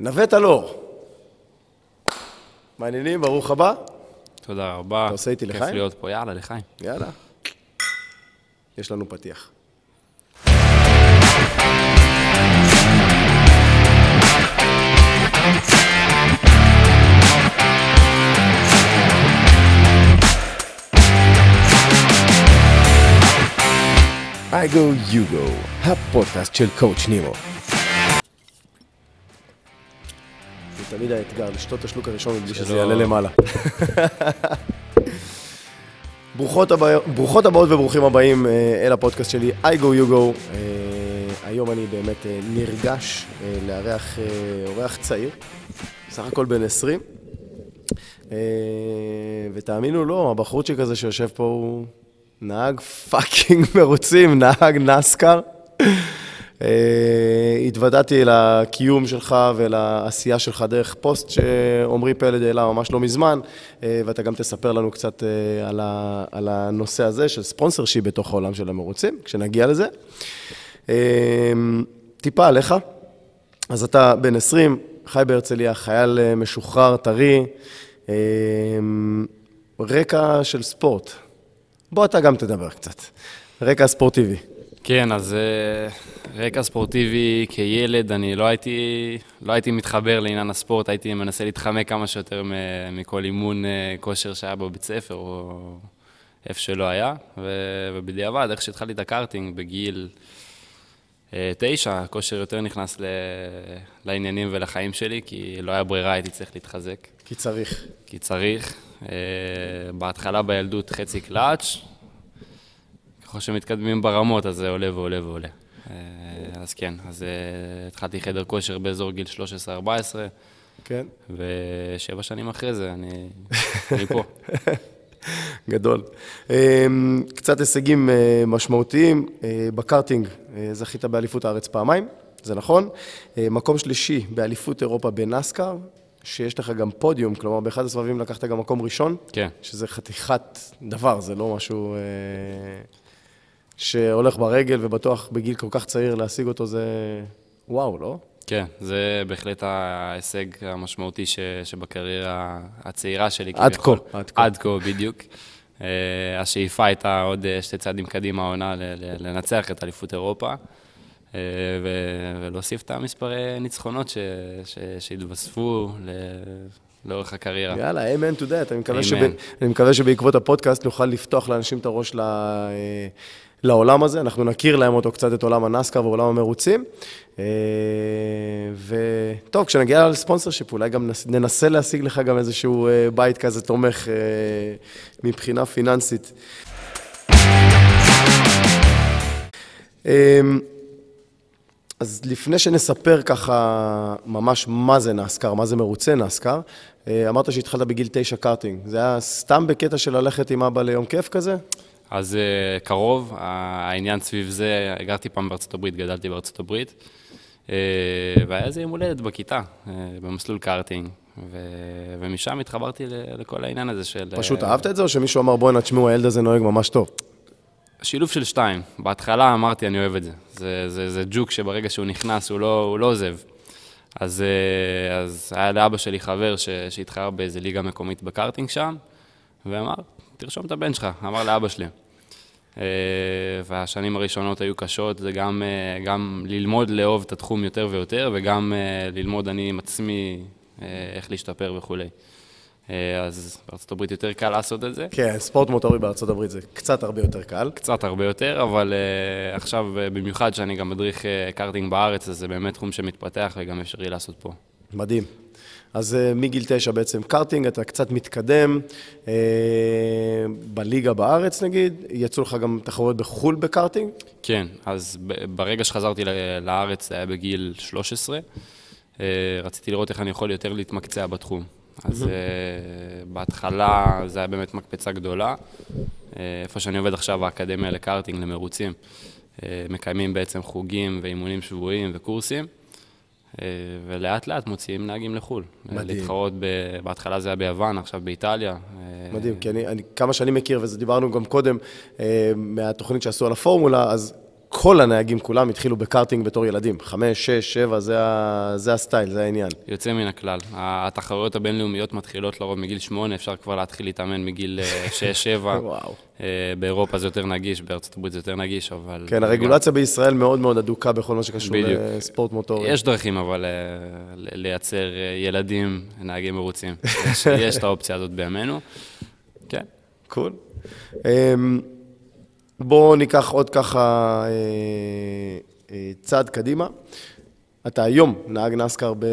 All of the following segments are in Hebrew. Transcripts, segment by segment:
נווט אלאור. מעניינים, ברוך הבא. תודה רבה. אתה עושה איתי לחיים? כיף להיות פה, יאללה, לחיים. יאללה. יש לנו פתיח. I go, you go, הפודקאסט של קואוצ' נימו. זה תמיד האתגר, לשתות את השלוק הראשון בלי שזה יעלה למעלה. ברוכות, הבא, ברוכות הבאות וברוכים הבאים אה, אל הפודקאסט שלי, I go you go. אה, היום אני באמת אה, נרגש לארח אורח צעיר, בסך הכל בן 20. אה, ותאמינו לו, הבחורצ'יק הזה שיושב פה הוא נהג fucking מרוצים, נהג נסקר. אה, התוודעתי לקיום שלך ולעשייה שלך דרך פוסט שעמרי פלד העלה ממש לא מזמן, אה, ואתה גם תספר לנו קצת אה, על, הנושא הזה של sponsorship בתוך העולם של המרוצים, כשנגיע לזה. טיפה עליך, אז אתה בן 20, חי בהרצליה, חייל משוחרר, טרי, רקע של ספורט. בוא אתה גם תדבר קצת. רקע ספורטיבי. כן, אז אה, רקע ספורטיבי כילד, אני לא הייתי, לא הייתי מתחבר לעניין הספורט, הייתי מנסה להתחמק כמה שיותר מכל אימון אה, כושר שהיה בבית ספר, או איפה שלא היה. ובדיעבד, איך שהתחלתי את הקארטינג בגיל אה, תשע, הכושר יותר נכנס ל- לעניינים ולחיים שלי, כי לא היה ברירה, הייתי צריך להתחזק. כי צריך. כי צריך. בהתחלה בילדות חצי קלאץ', ככל שמתקדמים ברמות, אז זה עולה ועולה ועולה. אה, אז כן, אז אה, התחלתי חדר כושר באזור גיל 13-14, כן, ושבע שנים אחרי זה אני, אני פה. גדול. אמ, קצת הישגים אה, משמעותיים. בקארטינג זכית באליפות הארץ פעמיים, זה נכון. מקום שלישי באליפות אירופה בנסקר, שיש לך גם פודיום, כלומר באחד הסבבים לקחת גם מקום ראשון, כן, שזה חתיכת דבר, זה לא משהו שהולך ברגל ובטוח בגיל כל כך צעיר להשיג אותו זה וואו, לא? כן, זה בהחלט ההישג המשמעותי ש, שבקריירה הצעירה שלי. עד. כה, עד כה. עד כה, בדיוק. אה, השאיפה הייתה עוד אה, שתי צעדים קדימה העונה לנצח את אליפות אירופה. אה, ו- ולהוסיף את המספרי ניצחונות ש- ש- שהתווספו ל- לאורך הקריירה. יאללה, to that. אני מקווה, Amen. שב, אני מקווה שבעקבות הפודקאסט נוכל לפתוח לאנשים את הראש ל, לעולם הזה. אנחנו נכיר להם אותו קצת, את עולם הנסקר ועולם המרוצים. אה, וטוב, כשנגיע לספונסר שיפ, אולי גם נס- ננסה להשיג לך גם איזשהו אה, בית כזה תומך אה, מבחינה פיננסית. אמ, אז לפני שנספר ככה ממש מה זה נסקר, מה זה מרוצי נסקר, אמרת שהתחלת בגיל תשע קארטינג. זה היה סתם בקטע של ללכת עם אבא ליום כיף כזה? אז אה, קרוב, העניין סביב זה, גרתי פעם בארצות הברית, גדלתי בארצות הברית, אה, והיה איזה יום הולדת בכיתה, אה, במסלול קארטינג, ו- ומשם התחברתי לכל העניין הזה של... פשוט אה, אהבת את זה, או שמישהו אמר, בואנה, תשמעו, הילד הזה נוהג ממש טוב? שילוב של שתיים. בהתחלה אמרתי, אני אוהב את זה. זה, זה, זה ג'וק שברגע שהוא נכנס, הוא לא, הוא לא עוזב. אז, אז היה לאבא שלי חבר ש, שהתחר באיזה ליגה מקומית בקארטינג שם, ואמר, תרשום את הבן שלך, אמר לאבא שלי. אה, והשנים הראשונות היו קשות, זה גם, אה, גם ללמוד לאהוב את התחום יותר ויותר, וגם אה, ללמוד אני עם עצמי איך להשתפר וכולי. אז בארצות הברית יותר קל לעשות את זה. כן, ספורט מוטורי בארצות הברית זה קצת הרבה יותר קל. קצת הרבה יותר, אבל uh, עכשיו, במיוחד שאני גם מדריך uh, קארטינג בארץ, אז זה באמת תחום שמתפתח וגם אפשרי לעשות פה. מדהים. אז uh, מגיל תשע בעצם קארטינג, אתה קצת מתקדם uh, בליגה בארץ נגיד, יצאו לך גם תחרויות בחו"ל בקארטינג? כן, אז ברגע שחזרתי לארץ, זה היה בגיל 13, uh, רציתי לראות איך אני יכול יותר להתמקצע בתחום. אז uh, בהתחלה זה היה באמת מקפצה גדולה. Uh, איפה שאני עובד עכשיו, האקדמיה לקארטינג, למרוצים, uh, מקיימים בעצם חוגים ואימונים שבועיים וקורסים. אה, ולאט לאט מוציאים נהגים לחו"ל. מדהים. להתחרות, ב... בהתחלה זה היה ביוון, עכשיו באיטליה. אה, מדהים, כי אני, אני, כמה שאני מכיר, וזה דיברנו גם קודם, אה, מהתוכנית שעשו על הפורמולה, אז כל הנהגים כולם התחילו בקארטינג בתור ילדים. חמש, שש, שבע, זה, ה... זה הסטייל, זה העניין. יוצא מן הכלל. התחרויות הבינלאומיות מתחילות לרוב מגיל שמונה, אפשר כבר להתחיל להתאמן מגיל אה, שש, שבע. וואו. אה, באירופה זה יותר נגיש, בארצות הברית זה יותר נגיש, אבל... כן, הרגולציה בישראל מאוד מאוד אדוקה בכל מה שקשור בדיוק. לספורט מוטורי. יש דרכים, אבל אה, לייצר ילדים, נהגי מרוצים. יש, יש את האופציה הזאת בימינו. כן. קול. אמ, בואו ניקח עוד ככה אה, אה, צעד קדימה. אתה היום נהג נסקר ב-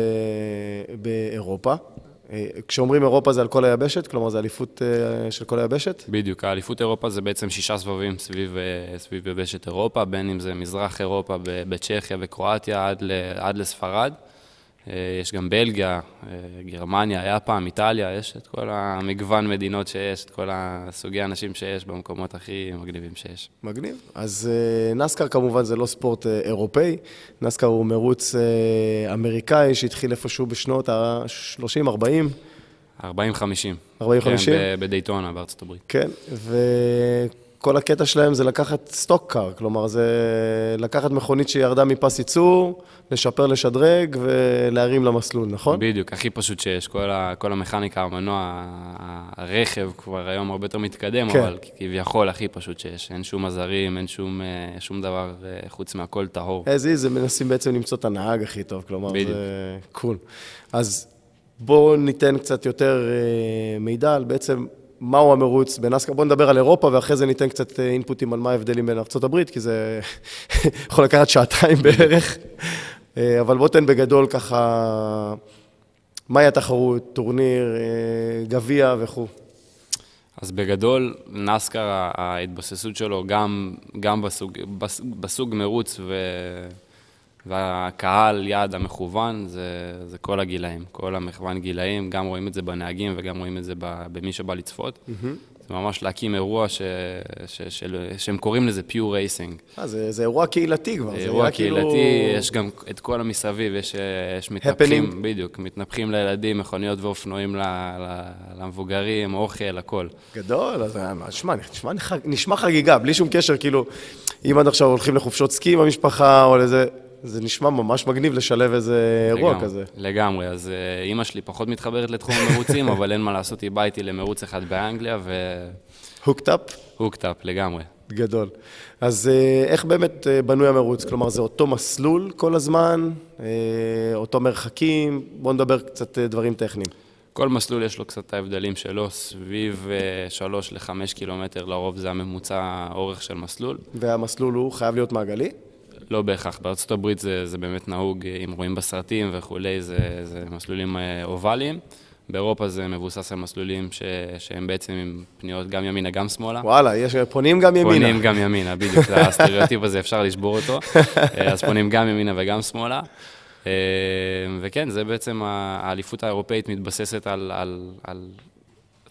באירופה. אה, כשאומרים אירופה זה על כל היבשת? כלומר, זה אליפות של כל היבשת? בדיוק, האליפות אירופה זה בעצם שישה סבבים סביב, סביב יבשת אירופה, בין אם זה מזרח אירופה בצ'כיה וקרואטיה עד, ל, עד לספרד. אה, יש גם בלגיה, אה, גרמניה, היה פעם, איטליה, יש את כל המגוון מדינות שיש, את כל הסוגי האנשים שיש במקומות הכי מגניבים שיש. מגניב. אז אה, נסקר כמובן זה לא ספורט אירופאי, נסקר הוא מרוץ אמריקאי שהתחיל איפשהו בשנות ה-30-40. 40-50. 40-50? כן, בדייטונה בארצות הברית. כן, וכל הקטע שלהם זה לקחת סטוק קאר, כלומר זה לקחת מכונית שירדה מפס ייצור, לשפר, לשדרג ולהרים למסלול, נכון? בדיוק, הכי פשוט שיש. כל, ה, כל המכניקה, המנוע, הרכב כבר היום הרבה יותר מתקדם, כן. אבל כביכול הכי פשוט שיש. אין שום עזרים, אין שום, אה, שום דבר אה, חוץ מהכל טהור. is, הם מנסים בעצם למצוא את הנהג הכי טוב, כלומר בדיוק. זה קול. אז בואו ניתן קצת יותר אה, מידע על בעצם מהו המרוץ בנסקר. בואו נדבר על אירופה ואחרי זה ניתן קצת אינפוטים על מה ההבדלים בין ארה"ב, כי זה יכול לקחת שעתיים בערך. אה, אבל בוא תן בגדול ככה, מהי התחרות, טורניר, אה, גביע וכו'. אז בגדול, נסקר, ההתבססות שלו גם, גם בסוג, בס, בסוג מרוץ ו, והקהל יעד המכוון, זה, זה כל הגילאים, כל המכוון גילאים, גם רואים את זה בנהגים וגם רואים את זה במי שבא לצפות. זה ממש להקים אירוע ש, ש, של, שהם קוראים לזה פיור רייסינג. אה, זה, זה אירוע קהילתי כבר. זה אירוע נראה כאילו- קהילתי, יש גם את כל המסביב, יש, יש מתנפחים, Happening. בדיוק, מתנפחים לילדים, מכוניות ואופנועים ל- ל- למבוגרים, אוכל, הכל. גדול, אז אה, שמע, נשמע, נשמע חגיגה, בלי שום קשר, כאילו, אם עד עכשיו הולכים לחופשות סקי עם המשפחה או לזה, זה נשמע ממש מגניב לשלב איזה אירוע לגמרי, כזה. לגמרי, אז אה, אימא שלי פחות מתחברת לתחום המרוצים, אבל אין מה לעשות, היא באה איתי למרוץ אחד באנגליה, הוקט אפ, והוקטאפ לגמרי. גדול. אז אה, איך באמת אה, בנוי המרוץ? כלומר, זה אותו מסלול כל הזמן, אותו מרחקים, בואו נדבר קצת דברים טכניים. כל מסלול יש לו קצת את ההבדלים שלו, סביב 3 ל-5 קילומטר, לרוב זה הממוצע האורך של מסלול. והמסלול הוא חייב להיות מעגלי? לא בהכרח, בארצות הברית זה, זה באמת נהוג, אה, אם רואים בסרטים וכולי, זה, זה מסלולים אה, אובליים. באירופה זה מבוסס על מסלולים ש, שהם בעצם עם פניות גם ימינה, גם שמאלה. וואלה, יש, פונים גם ימינה. פונים גם ימינה, בדיוק, זה הסטריאוטיפ הזה, אפשר לשבור אותו. אה, אז פונים גם ימינה וגם שמאלה. וכן, זה בעצם האליפות האירופאית מתבססת על, על, על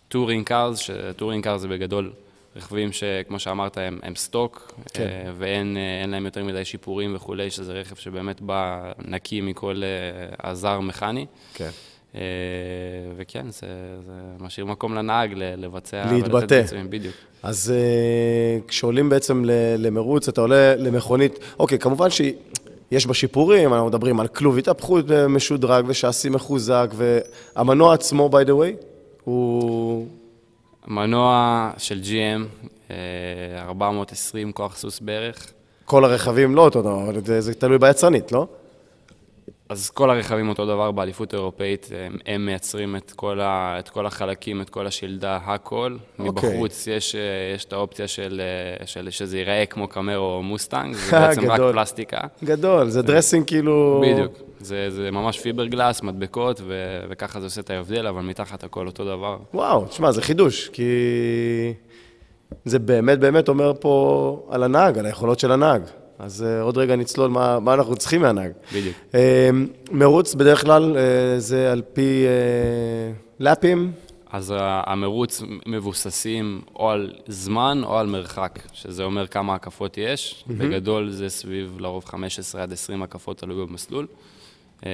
touring cars, ש touring cars זה בגדול רכבים שכמו שאמרת הם, הם stock, כן. אה, ואין אה, להם יותר מדי שיפורים וכולי, שזה רכב שבאמת בא נקי מכל אה, עזר מכני. כן. וכן, זה, זה משאיר מקום לנהג לבצע... להתבטא. בדיוק. אז כשעולים בעצם למרוץ, אתה עולה למכונית, אוקיי, כמובן שיש בה שיפורים, אנחנו מדברים על כלוב התהפכות משודרג ושאסי מחוזק, והמנוע עצמו, by the way, הוא... מנוע של GM, אה, 420 כוח סוס בערך. כל הרכבים לא אותו דבר, אבל זה, זה תלוי ביצרנית, לא? אז כל הרכבים אותו דבר באליפות האירופאית, הם, הם מייצרים את כל, ה, את כל החלקים, את כל השלדה, הכל. אוקיי. מבחוץ יש, אה, יש את האופציה של, אה, של שזה ייראה כמו קמרו או מוסטנג, זה בעצם רק גדול. פלסטיקה. גדול, זה dressing כאילו... בדיוק. זה, זה ממש fiberglass, מדבקות, ו, וככה זה עושה את ההבדל, אבל מתחת הכל אותו דבר. וואו, תשמע, זה חידוש, כי זה באמת באמת אומר פה על הנהג, על היכולות של הנהג. אז uh, עוד רגע נצלול מה, מה אנחנו צריכים מהנהג. בדיוק. Uh, מרוץ בדרך כלל uh, זה על פי uh, לאפים, אז המרוץ מבוססים או על זמן או על מרחק, שזה אומר כמה הקפות יש. בגדול זה סביב לרוב 15 עד 20 הקפות תלוי במסלול. אה,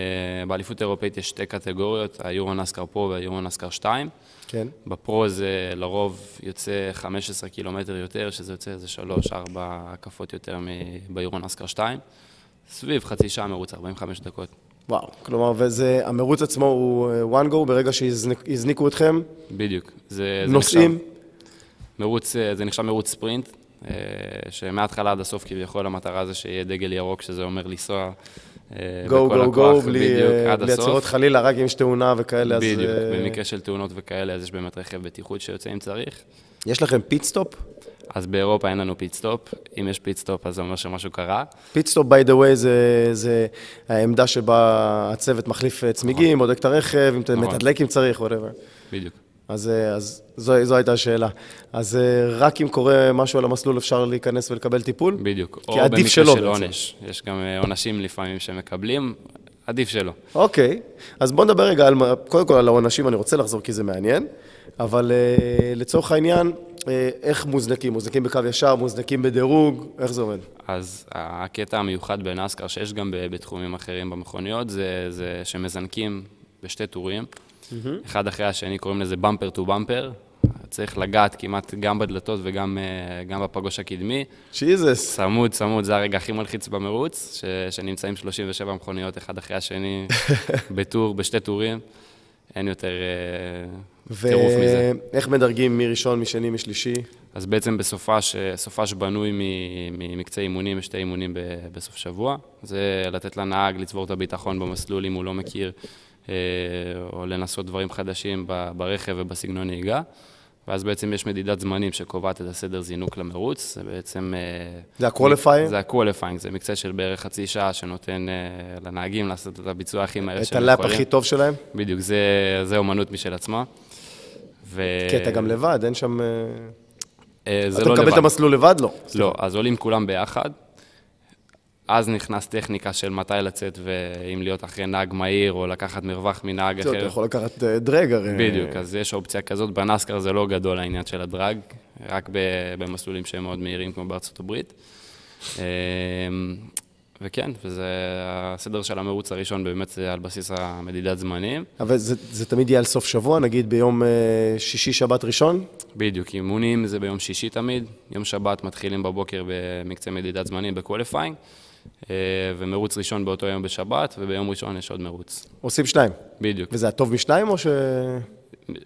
באליפות האירופאית יש שתי קטגוריות, היורו נסקר פרו והיורו נסקר 2. כן. בפרו זה לרוב יוצא 15 קילומטר יותר, שזה יוצא איזה 3-4 הקפות יותר ביורו נסקר 2. סביב חצי שעה מרוץ, 45 דקות. וואו, כלומר, וזה, המרוץ עצמו הוא אה, one go, ברגע שהזניקו אתכם, בדיוק. זה, נוסעים. נחשב, מרוץ, אה, זה נחשב מרוץ ספרינט, שמההתחלה עד הסוף כביכול המטרה זה שיהיה דגל ירוק, שזה אומר לנסוע גו, גו, גו, בלי בדיוק, אה, חלילה, רק אם יש תאונה וכאלה, אז... בדיוק, אה, במקרה של תאונות וכאלה, אז יש באמת רכב בטיחות שיוצא אם צריך. יש לכם פיטסטופ? אז באירופה אין לנו פיטסטופ, אם יש פיטסטופ אז זה אומר שמשהו קרה. pit stop, by the way, זה, זה העמדה שבה הצוות מחליף אה, צמיגים, בודק את הרכב, אם אתה נכון. מתדלק אם צריך, whatever. בדיוק. אז, אה, אז זו, זו הייתה השאלה. אז אה, רק אם קורה משהו על המסלול אפשר להיכנס ולקבל טיפול? בדיוק. כי או עדיף במקרה שלא של בעצם. עונש. יש גם אה, עונשים לפעמים שמקבלים, עדיף שלא. אוקיי, אז בוא נדבר רגע על, קודם כל על העונשים, אני רוצה לחזור כי זה מעניין, אבל לצורך העניין, איך מוזנקים? מוזנקים בקו ישר, מוזנקים בדירוג, איך זה עומד? אז הקטע המיוחד בנסקר, שיש גם בתחומים אחרים במכוניות, זה, זה שמזנקים בשתי טורים. אחד אחרי השני, קוראים לזה במפר טו במפר. צריך לגעת כמעט גם בדלתות וגם אה, גם בפגוש הקדמי. שיזס. צמוד, צמוד, זה הרגע הכי מלחיץ במרוץ, ש, שנמצאים 37 מכוניות אחד אחרי השני בטור, בשתי טורים. אין יותר אה, טירוף מזה. ואיך מדרגים מראשון, משני, משלישי? אז בעצם בסופש, סופש בנוי ממקצה אימונים, יש שתי אימונים בסוף שבוע. זה לתת לנהג לצבור את הביטחון במסלול אם הוא לא מכיר, או לנסות דברים חדשים ברכב ובסגנון נהיגה. ואז בעצם יש מדידת זמנים שקובעת את הסדר זינוק למרוץ. זה בעצם... אה, זה ה-qualifying? זה ה-qualifying, זה מקצה של בערך חצי שעה שנותן אה, לנהגים לעשות את הביצוע הכי מהר את שהם הלאפ יכולים. הכי טוב שלהם? בדיוק, זה, זה אומנות משל עצמה. ו... כי אתה גם לבד, אין שם... אה, אה, זה אתה לא מקבל את לבד. המסלול לבד? לא. לא, אז עולים כולם ביחד. אז נכנס טכניקה של מתי לצאת ואם להיות אחרי נהג מהיר או לקחת מרווח מנהג אתה אחר. יכול לקחת אה, דרג הרי. בדיוק, אז יש אופציה כזאת. בנסקר זה לא גדול העניין של הדרג, רק במסלולים שהם מאוד מהירים כמו בארצות הברית. אמ, וכן, וזה הסדר של המרוץ הראשון באמת זה על בסיס המדידת זמנים. אבל זה, זה תמיד יהיה על סוף שבוע, נגיד ביום אה, שישי, שבת, ראשון? בדיוק, אימונים זה ביום שישי תמיד, יום שבת מתחילים בבוקר במקצה מדידת זמנים ב qualifying, אה, ומרוץ ראשון באותו יום בשבת, וביום ראשון יש עוד מרוץ. עושים שניים. בדיוק. וזה הטוב משניים או ש...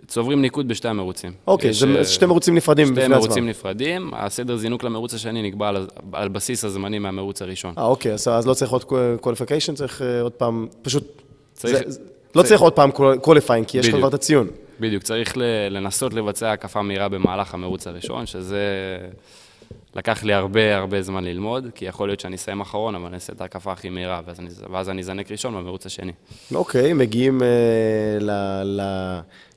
צוברים ניקוד בשתי המרוצים. אוקיי, יש, זה אה, שתי מרוצים נפרדים שתי בפני מרוצים עצמם. נפרדים, הסדר זינוק למרוץ השני נקבע על, על בסיס הזמנים מהמרוץ הראשון. אה, אוקיי, אז, אז לא צריך עוד qualification, צריך אה, עוד פעם, פשוט... צריך- זה, זה, לא צריך עוד פעם qualifying, כי יש לך. כבר את הציון. בדיוק, צריך לנסות לבצע הקפה מהירה במהלך המרוץ הראשון, שזה לקח לי הרבה הרבה זמן ללמוד, כי יכול להיות שאני אסיים אחרון, אבל אני אעשה את ההקפה הכי מהירה, ואז אני, ואז אני אזנק ראשון במרוץ השני. אוקיי, מגיעים אה, ל,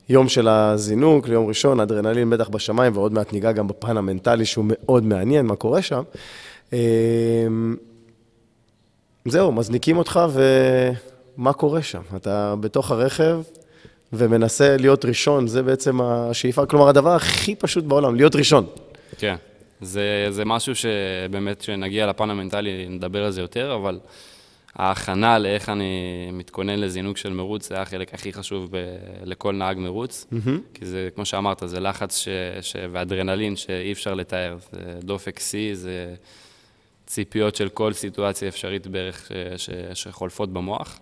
ליום של הזינוק, ליום ראשון, אדרנלין בטח בשמיים, ועוד מעט ניגע גם בפן המנטלי שהוא מאוד מעניין, מה קורה שם. אה, זהו, מזניקים אותך, ומה קורה שם? אתה בתוך הרכב ומנסה להיות ראשון, זה בעצם השאיפה, כלומר, הדבר הכי פשוט בעולם, להיות ראשון. כן, זה, זה משהו שבאמת, כשנגיע לפן המנטלי, נדבר על זה יותר, אבל ההכנה לאיך אני מתכונן לזינוק של מרוץ, זה החלק הכי חשוב ב- לכל נהג מרוץ. כי זה, כמו שאמרת, זה לחץ ש, ש, ואדרנלין שאי אפשר לתאר. זה דופק שיא, זה ציפיות של כל סיטואציה אפשרית בערך ש, ש, שחולפות במוח.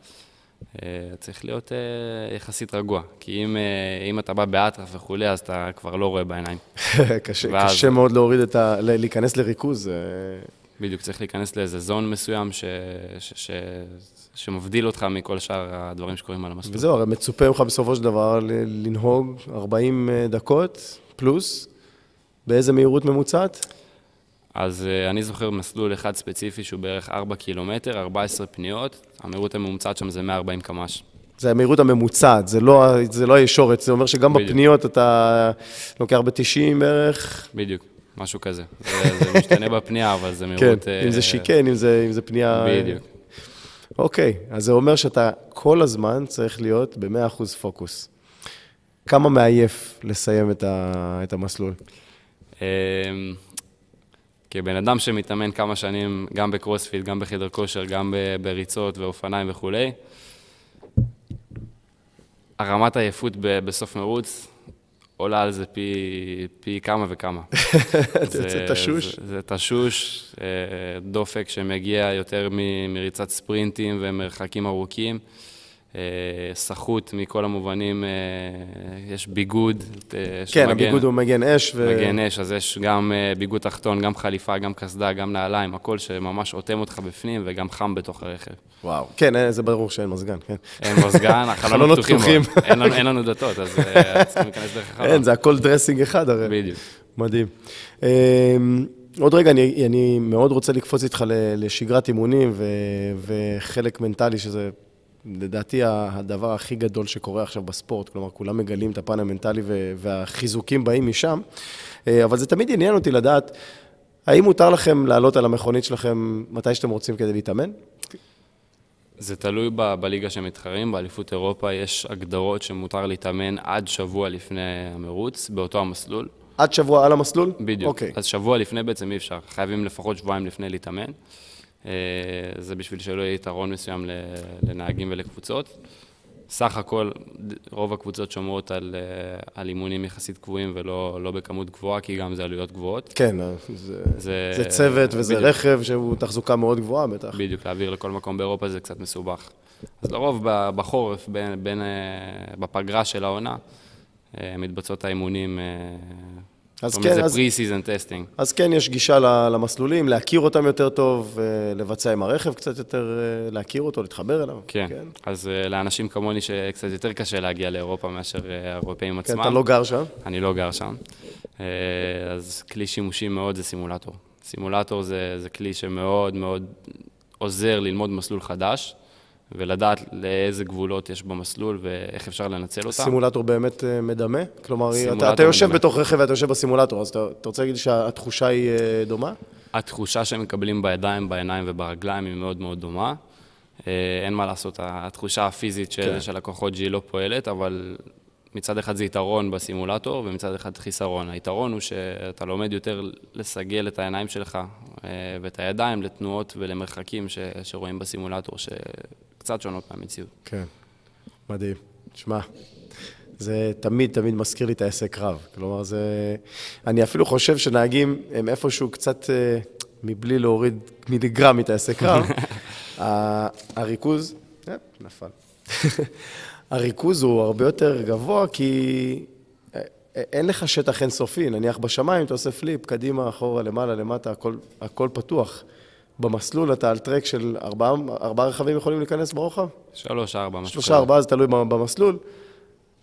אה, צריך להיות אה, יחסית רגוע, כי אם, אה, אם אתה בא באטרף וכולי, אז אתה כבר לא רואה בעיניים. קשה, ואז- קשה מאוד להוריד את ה... להיכנס לריכוז. בדיוק, צריך להיכנס לאיזה זון מסוים ש, ש, ש, שמבדיל אותך מכל שאר הדברים שקורים על המסלול. וזהו, הרי מצופה ממך בסופו של דבר לנהוג 40 דקות פלוס, באיזה מהירות ממוצעת? אז uh, אני זוכר מסלול אחד ספציפי שהוא בערך 4 קילומטר, 14 פניות, המהירות הממוצעת שם זה 140 קמ"ש. זה המהירות הממוצעת, זה לא, זה לא הישורת, זה אומר שגם בדיוק. בפניות אתה לוקח ב-90 בערך, בדיוק, משהו כזה. זה, זה משתנה בפנייה, אבל זה כן, מהירות... אם אה, זה שיקן, אם זה, אם זה פנייה... בדיוק. אוקיי, אז זה אומר שאתה כל הזמן צריך להיות ב-100% פוקוס. כמה מעייף לסיים את, ה, את המסלול? כבן אדם שמתאמן כמה שנים, גם בקרוספיט, גם בחדר כושר, גם בריצות ואופניים וכולי, הרמת עייפות בסוף מרוץ עולה על זה פי, פי כמה וכמה. זה, זה תשוש? זה, זה תשוש, אה, דופק שמגיע יותר מריצת ספרינטים ומרחקים ארוכים. אה, סחוט מכל המובנים, אה, יש ביגוד. אה, כן, שמגן- הביגוד הוא מגן אש. ו- מגן אש, אז יש גם ביגוד תחתון, גם חליפה, גם קסדה, גם נעליים, הכל שממש אוטם אותך בפנים וגם חם בתוך הרכב. וואו. כן, זה ברור שאין מזגן, כן. אין מזגן, החלונות חלונות פתוחים. פתוחים. אין לנו- אין לנו דלתות, אז צריכים להיכנס דרך החלון. אין, זה הכל dressing אחד הרי. בדיוק. מדהים. אמ, עוד רגע, אני, אני מאוד רוצה לקפוץ איתך לשגרת אימונים ו, וחלק מנטלי, שזה לדעתי הדבר הכי גדול שקורה עכשיו בספורט. כלומר, כולם מגלים את הפן המנטלי והחיזוקים באים משם. אה, אבל זה תמיד עניין אותי לדעת, האם מותר לכם לעלות על המכונית שלכם מתי שאתם רוצים כדי להתאמן? זה תלוי ב- בליגה שמתחרים, באליפות אירופה יש הגדרות שמותר להתאמן עד שבוע לפני המרוץ, באותו המסלול. עד שבוע על המסלול? בדיוק. אוקיי. אז שבוע לפני בעצם אי אפשר, חייבים לפחות שבועיים לפני להתאמן. אה, זה בשביל שלא יהיה יתרון מסוים לנהגים ולקבוצות. סך הכל, רוב הקבוצות שומרות על, אה, על אימונים יחסית קבועים ולא לא בכמות גבוהה, כי גם זה עלויות גבוהות. כן, זה, זה, זה צוות וזה בדיוק. רכב שהוא תחזוקה מאוד גבוהה בטח. בדיוק, להעביר לכל מקום באירופה זה קצת מסובך. אז לרוב בחורף, בין, בין, אה, בפגרה של העונה, אה, מתבצעות האימונים, אה, אז כן, זה אז- pre-season testing. אז כן, יש גישה למסלולים, להכיר אותם יותר טוב, אה, לבצע עם הרכב קצת יותר, אה, להכיר אותו, להתחבר אליו. כן. כן. אז uh, לאנשים כמוני שקצת יותר קשה להגיע לאירופה מאשר האירופאים כן, עצמם. אתה לא גר שם. אני לא גר שם. אז כלי שימושי מאוד זה סימולטור. סימולטור זה, זה כלי שמאוד מאוד עוזר ללמוד מסלול חדש, ולדעת לאיזה גבולות יש במסלול ואיך אפשר לנצל אותם. סימולטור באמת אה, מדמה? כלומר, אתה, אתה יושב מדמה. בתוך רכב ואתה יושב בסימולטור, אז אתה, אתה רוצה להגיד שהתחושה היא אה, דומה? התחושה שהם מקבלים בידיים, בעיניים וברגליים היא מאוד מאוד דומה. אה, אין מה לעשות, התחושה הפיזית של, כן. של הכוחות G לא פועלת, אבל מצד אחד זה יתרון בסימולטור ומצד אחד חיסרון. היתרון הוא שאתה לומד יותר לסגל את העיניים שלך ואת הידיים לתנועות ולמרחקים ש, שרואים בסימולטור, שקצת שונות מהמציאות. כן. מדהים. תשמע, זה תמיד תמיד מזכיר לי טייסי קרב. כלומר, זה... אני אפילו חושב שנהגים הם איפשהו קצת, אה, מבלי להוריד מיליגרם מטייסי קרב, ה- הריכוז... אה, נפל. הריכוז הוא הרבה יותר גבוה, כי אה, אין לך שטח אינסופי. נניח בשמיים אתה עושה פליפ, קדימה, אחורה, למעלה, למטה, הכל, הכל פתוח. במסלול אתה על טרק של ארבעה, ארבעה רכבים יכולים להיכנס ברוחב? שלוש, ארבע, משהו שלושה, ארבעה, זה תלוי במסלול,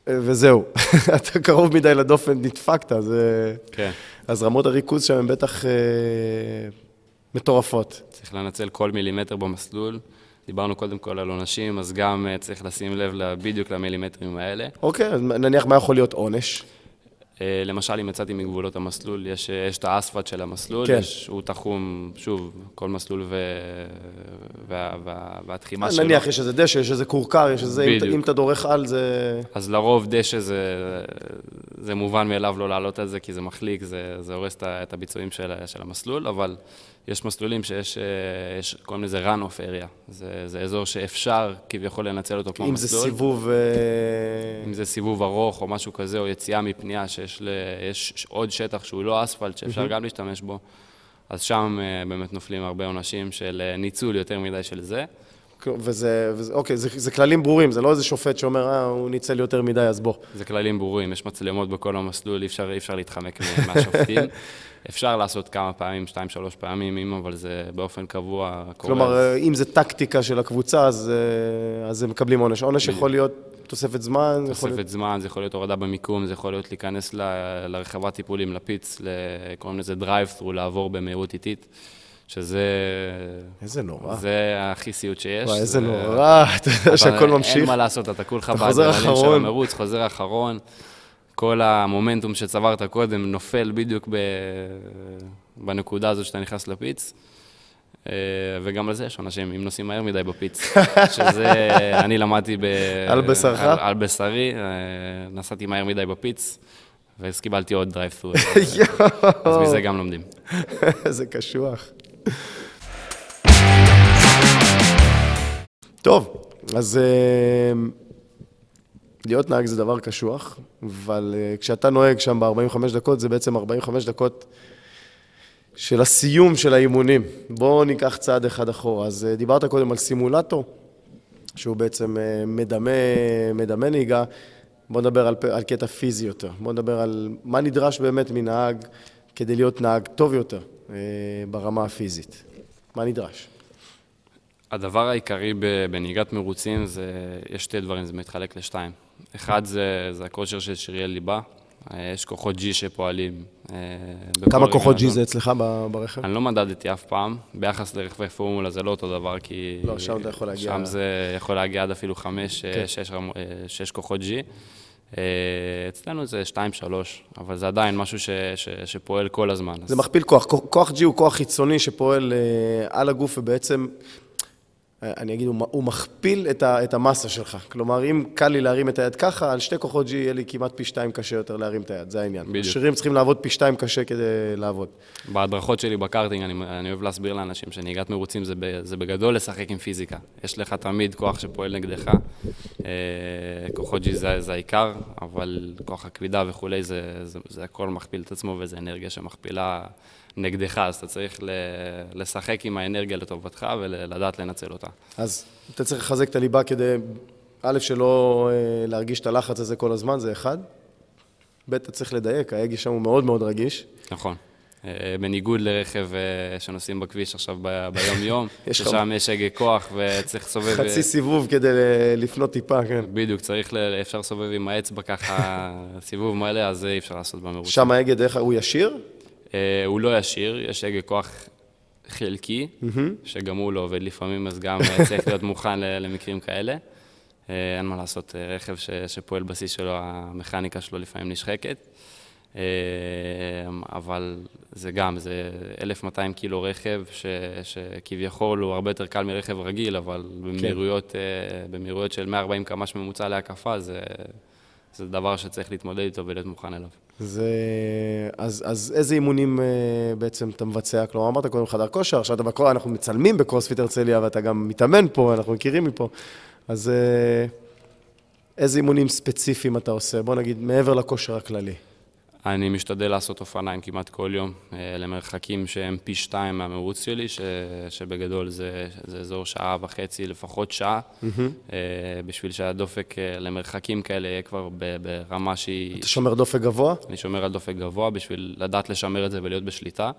אה, וזהו. אתה קרוב מדי לדופן, נדפקת, אז, אה, כן. אז רמות הריכוז שם הן בטח אה, מטורפות. צריך לנצל כל מילימטר במסלול. דיברנו קודם כל על עונשים, אז גם אה, צריך לשים לב בדיוק למילימטרים האלה. אוקיי, אז נניח מה יכול להיות עונש? אה, למשל, אם יצאתי מגבולות המסלול, יש, אה, יש את האספלט של המסלול, כן. יש, הוא תחום, שוב, כל מסלול ו... וה, וה, והתחימה שלו. נניח יש איזה דשא, יש איזה כורכר, יש איזה... אם בדיוק. אם אתה דורך על זה... אז לרוב דשא זה, זה מובן מאליו לא לעלות על זה, כי זה מחליק, זה, זה הורס את הביצועים של, של המסלול, אבל יש מסלולים שיש, אה, יש, קוראים לזה run off area. זה, זה אזור שאפשר כביכול לנצל אותו כמו אם מסלול. זה סיבוב... אה, אם זה סיבוב ארוך או משהו כזה, או יציאה מפנייה, שיש ל... יש עוד שטח שהוא לא אספלט, שאפשר גם להשתמש בו, אז שם אה, באמת נופלים הרבה עונשים של ניצול יותר מדי של זה. וזה, וזה, אוקיי, זה, זה כללים ברורים, זה לא איזה שופט שאומר, אה, הוא ניצל יותר מדי, אז בוא. זה כללים ברורים, יש מצלמות בכל המסלול, אי אפשר, אי אפשר להתחמק מה- מהשופטים. אפשר לעשות כמה פעמים, שתיים, שלוש פעמים, אם אבל זה באופן קבוע קורה. כלומר, אה, אם זה טקטיקה של הקבוצה, אז, אה, אז הם מקבלים עונש. עונש. יכול להיות תוספת זמן, יכול להיות... תוספת זמן, זה יכול להיות הורדה במיקום, זה יכול להיות להיכנס ל- לרחבת טיפולים, לפיץ, קוראים לזה דרייב-ת'רו, לעבור במהירות איטית, שזה... איזה נורא. זה הכי סיוט שיש. וואי, איזה זה- נורא, אתה יודע שהכל ממשיך. אין מה לעשות, אתה כולך באדרנלין של. המרוץ, חוזר אחרון. כל המומנטום שצברת קודם נופל בדיוק ב... בנקודה הזאת שאתה נכנס לפיץ. אה, וגם על זה יש אנשים, אם נוסעים מהר מדי בפיץ, שזה אני למדתי ב... על בשרך? על, על בשרי, אה, נסעתי מהר מדי בפיץ, ואז קיבלתי עוד דרייב-ת'רו, אז מזה גם לומדים. איזה קשוח. טוב, אז אה, להיות נהג זה דבר קשוח, אבל אה, כשאתה נוהג שם ב-45 דקות, זה בעצם 45 דקות של הסיום של האימונים. בואו ניקח צעד אחד אחורה. אז אה, דיברת קודם על סימולטור, שהוא בעצם אה, מדמה, מדמה נהיגה. בואו נדבר על, על קטע פיזי יותר. בואו נדבר על מה נדרש באמת מנהג כדי להיות נהג טוב יותר ברמה הפיזית. מה נדרש? הדבר העיקרי בנהיגת מרוצים זה, יש שתי דברים, זה מתחלק לשתיים. אחד זה, זה הכושר של שריאל ליבה, אה, יש כוחות G שפועלים. אה, כמה כוחות G זה אצלך ברכב? אני לא מדדתי אף פעם, ביחס לרכבי פורמולה זה לא אותו דבר, כי... לא, שם אתה יכול להגיע... שם זה יכול להגיע עד אפילו חמש, כן. שש, שש כוחות G. אה, אצלנו זה 2-3, אבל זה עדיין משהו ש, ש, שפועל כל הזמן. זה אז... מכפיל כוח. כוח G הוא כוח חיצוני שפועל על הגוף ובעצם אני אגיד, הוא מכפיל את, ה, את המסה שלך. כלומר, אם קל לי להרים את היד ככה, על שתי כוחות G יהיה לי כמעט פי שתיים קשה יותר להרים את היד, זה העניין. בדיוק. השרירים צריכים לעבוד פי שתיים קשה כדי לעבוד. בהדרכות שלי בקארטינג, אני, אני אוהב להסביר לאנשים שנהיגת מרוצים זה, ב, זה בגדול לשחק עם פיזיקה. יש לך תמיד כוח שפועל נגדך. אה, כוחות G זה, זה העיקר, אבל כוח הכבידה וכולי, זה, זה, זה הכל מכפיל את עצמו, וזה אנרגיה שמכפילה נגדך, אז אתה צריך לשחק עם האנרגיה לטובתך ולדעת לנצל אותה. אז אתה צריך לחזק את הליבה כדי, א', שלא אה, להרגיש את הלחץ הזה כל הזמן, זה אחד. ב', אתה צריך לדייק, ההגה שם הוא מאוד מאוד רגיש. נכון. אה, בניגוד לרכב אה, שנוסעים בכביש עכשיו ביום-יום, ששם יש הגה כוח וצריך לסובב... חצי סיבוב כדי לפנות טיפה, כן. בדיוק, צריך, אפשר לסובב עם האצבע ככה סיבוב מלא, אז זה אי אפשר לעשות במרוצים. שם ההגה דרך, הוא ישיר? אה, הוא לא ישיר, יש הגה כוח חלקי, שגם הוא לא עובד לפעמים, אז גם צריך להיות מוכן למקרים כאלה. אה, אין מה לעשות, אה, רכב שפועל בשיא שלו, המכניקה שלו לפעמים נשחקת. אבל זה גם, זה 1,200 קילו רכב, ש, שכביכול הוא הרבה יותר קל מרכב רגיל, אבל כן. במהירויות, במהירויות של 140 קמ"ש ממוצע להקפה, זה, זה דבר שצריך להתמודד איתו ולהיות מוכן אליו. זה... אז, אז איזה אימונים uh, בעצם אתה מבצע? כלומר, אמרת קודם חדר כושר, עכשיו אתה בקור... אנחנו מצלמים בקרוספיט הרצליה ואתה גם מתאמן פה, אנחנו מכירים מפה. אז uh, איזה אימונים ספציפיים אתה עושה? בוא נגיד, מעבר לכושר הכללי. אני משתדל לעשות אופניים כמעט כל יום, אה, למרחקים שהם פי שתיים מהמרוץ שלי, ש, שבגדול זה, זה אזור שעה וחצי, לפחות שעה, mm-hmm. בשביל שהדופק אה, למרחקים כאלה יהיה כבר ברמה שהיא... אתה שומר דופק גבוה? אני שומר על דופק גבוה בשביל לדעת לשמר את זה ולהיות בשליטה.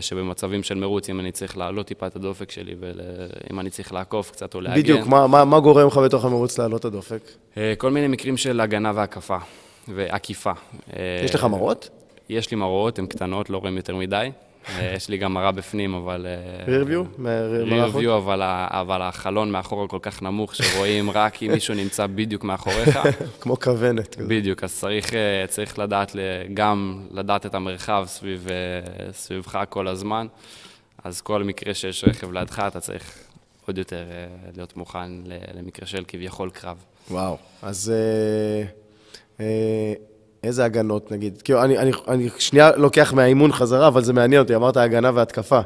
שבמצבים של מרוץ, אם אני צריך להעלות טיפה את הדופק שלי, ואם אני צריך לעקוף קצת או להגן... בדיוק, מה, מה, מה גורם לך בתוך המרוץ להעלות את הדופק? כל מיני מקרים של הגנה והקפה. ועקיפה. יש לך מראות? יש לי מראות, הן קטנות, לא רואים יותר מדי. אה, יש לי גם מראה בפנים, אבל... רירביו? רירביו, אבל, אבל החלון מאחורה כל כך נמוך, שרואים רק אם מישהו נמצא בדיוק מאחוריך. כמו כוונת. בדיוק, אז צריך, אה, צריך לדעת, גם לדעת את המרחב סביב, אה, סביבך כל הזמן. אז כל מקרה שיש רכב לידך, אתה צריך עוד יותר להיות מוכן למקרה של כביכול קרב. וואו, אז... אה, איזה הגנות נגיד? כאילו, אני, אני, אני שנייה לוקח מהאימון חזרה, אבל זה מעניין אותי, אמרת הגנה והתקפה.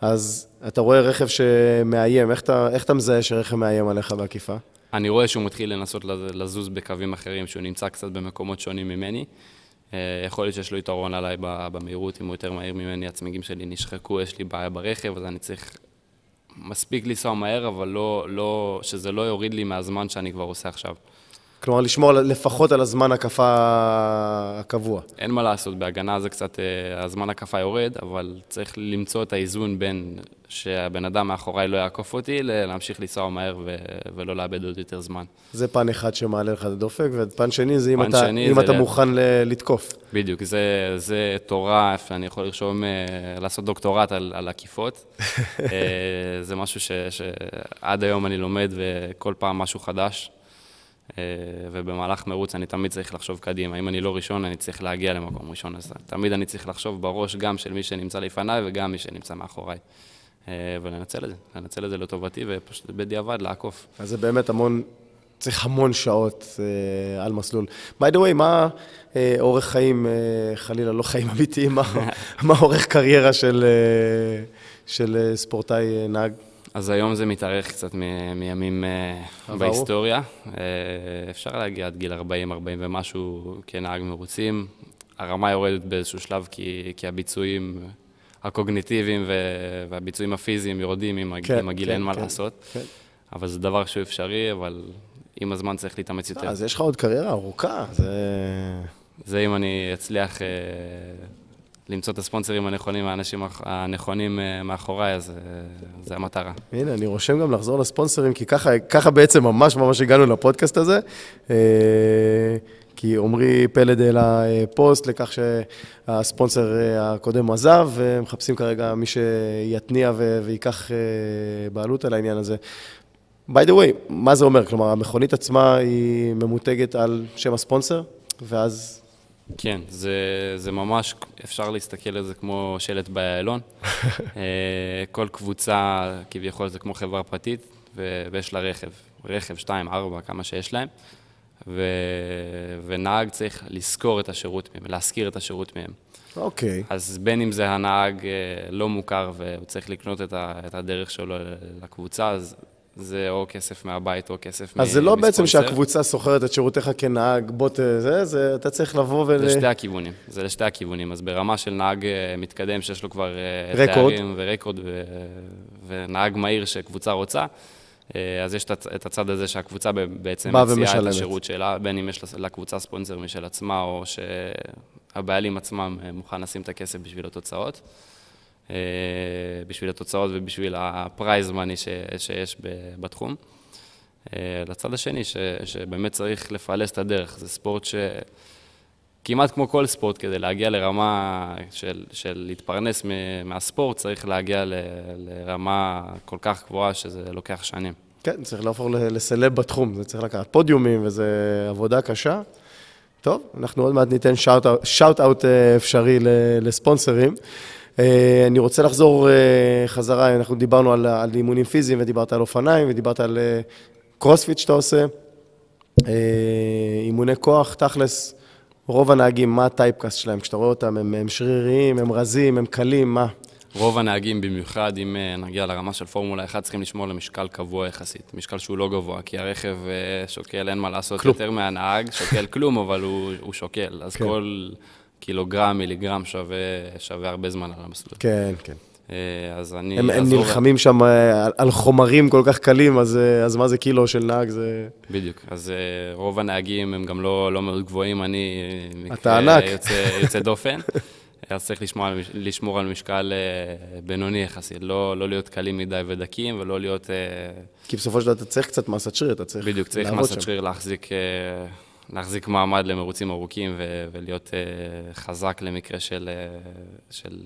אז אתה רואה רכב שמאיים, איך אתה, איך אתה מזהה שרכב מאיים עליך בעקיפה? אני רואה שהוא מתחיל לנסות לזוז בקווים אחרים, שהוא נמצא קצת במקומות שונים ממני. אה, יכול להיות שיש לו יתרון עליי במהירות, אם הוא יותר מהיר ממני, הצמיגים שלי נשחקו, יש לי בעיה ברכב, אז אני צריך מספיק לנסוע מהר, אבל לא, לא, שזה לא יוריד לי מהזמן שאני כבר עושה עכשיו. כלומר, לשמור לפחות על הזמן הקפה הקבוע. אין מה לעשות, בהגנה זה קצת, אה, הזמן הקפה יורד, אבל צריך למצוא את האיזון בין שהבן אדם מאחוריי לא יעקוף אותי, להמשיך לנסוע מהר ו- ולא לאבד עוד יותר זמן. זה פן אחד שמעלה לך את הדופק, ופן שני זה אם אתה, שני אם זה אתה ל... מוכן ל- לתקוף. בדיוק, זה, זה תורה, אני יכול לרשום, אה, לעשות דוקטורט על, על עקיפות. אה, זה משהו שעד היום אני לומד וכל פעם משהו חדש. אה, ובמהלך מרוץ אני תמיד צריך לחשוב קדימה. אם אני לא ראשון, אני צריך להגיע למקום ראשון. אז תמיד אני צריך לחשוב בראש גם של מי שנמצא לפניי וגם מי שנמצא מאחוריי. אה, ולנצל את זה, לנצל את זה לטובתי ופשוט בדיעבד לעקוף. אז זה באמת המון, צריך המון שעות אה, על מסלול. by the way, מה אה, אורך חיים, אה, חלילה לא חיים אמיתיים, מה, מה אורך קריירה של, אה, של אה, ספורטאי אה, נהג? אז היום זה מתארך קצת מ- מימים אה, עברו? בהיסטוריה. אה, אפשר להגיע עד גיל 40, 40 ומשהו כנהג מרוצים. הרמה יורדת באיזשהו שלב כי, כי הביצועים הקוגניטיביים והביצועים הפיזיים יורדים עם, כן, עם הגיל, כן, אין מה כן, לעשות. כן. אבל זה דבר שהוא אפשרי, אבל עם הזמן צריך להתאמץ יותר. אז יש לך עוד קריירה ארוכה, זה... זה אם אני אצליח אה, למצוא את הספונסרים הנכונים, האנשים הנכונים אה, מאחוריי, אז אה, זה המטרה. הנה, אני רושם גם לחזור לספונסרים, כי ככה, ככה בעצם ממש ממש הגענו לפודקאסט הזה. אה, כי עמרי פלד העלה פוסט לכך שהספונסר הקודם עזב, ומחפשים כרגע מי שיתניע וייקח בעלות על העניין הזה. by the way, מה זה אומר? כלומר, המכונית עצמה היא ממותגת על שם הספונסר, ואז... כן, זה, זה ממש, אפשר להסתכל על זה כמו שלט באיילון. אה, כל קבוצה, כביכול, זה כמו חברה פרטית, ו- ויש לה רכב. רכב, שתיים, ארבע, כמה שיש להם. ו... ונהג צריך לשכור את השירות מהם, להשכיר את השירות מהם. אוקיי. אז בין אם זה הנהג אה, לא מוכר והוא צריך לקנות את, ה, את הדרך שלו לקבוצה, אז זה או כסף מהבית או כסף אז זה לא בעצם מספונסר. שהקבוצה שוכרת את שירותיך כנהג, בוא ת... זה, זה, אתה צריך לבוא ול... זה לשתי הכיוונים, זה לשתי הכיוונים. אז ברמה של נהג אה, מתקדם שיש לו כבר אה, רקורד. תארים ורקורד ו... ונהג מהיר שקבוצה רוצה, אה, אז יש את הצ- את הצד הזה שהקבוצה בעצם מציעה את ומשלמת. השירות שלה, בין אם יש לקבוצה ספונסר משל עצמה, או שהבעלים עצמם אה, מוכן לשים את הכסף בשביל התוצאות. אה, בשביל התוצאות ובשביל ה prize money ש- שיש בתחום. אה, לצד השני, ש, שבאמת צריך לפלס את הדרך. זה ספורט שכמעט כמו כל ספורט, כדי להגיע לרמה של, של להתפרנס מהספורט, צריך להגיע ל, לרמה כל כך גבוהה שזה לוקח שנים. כן, צריך להפוך לסלב בתחום, זה צריך לקחת פודיומים, וזו עבודה קשה. טוב, אנחנו עוד מעט ניתן shout-out אפשרי ל- לספונסרים. אה, אני רוצה לחזור אה, חזרה, אנחנו דיברנו על, על אימונים פיזיים, ודיברת על אופניים, ודיברת על אה, קרוספיט שאתה עושה. אה, אימוני כוח, תכלס, רוב הנהגים, מה הטייפקאסט שלהם? כשאתה רואה אותם, הם, הם שריריים, הם רזים, הם קלים, מה? רוב הנהגים, במיוחד אם אה, נגיע לרמה של פורמולה 1, צריכים לשמור למשקל קבוע יחסית, משקל שהוא לא גבוה, כי הרכב אה, שוקל, אין מה לעשות כלום. יותר מהנהג, שוקל כלום, אבל הוא, הוא שוקל, אז כן. כל קילוגרם, מיליגרם שווה, שווה הרבה זמן על המסלול. כן, כן. אה, אז אני... הם, הם נלחמים שם אה, על, חומרים כל כך קלים, אז, אה, אז מה זה קילו של נהג? זה... בדיוק, אז רוב הנהגים הם גם לא, לא מאוד גבוהים, אני אתה ענק. יוצא, יוצא דופן, אז צריך לשמור לשמור על משקל בינוני יחסית, לא, לא להיות קלים מדי ודקים ולא להיות... כי בסופו של דבר אתה צריך קצת מסת שריר, אתה צריך בדיוק, צריך מסת. שריר להחזיק, להחזיק מעמד למרוצים ארוכים ו- ולהיות אה, חזק למקרה של, אה, של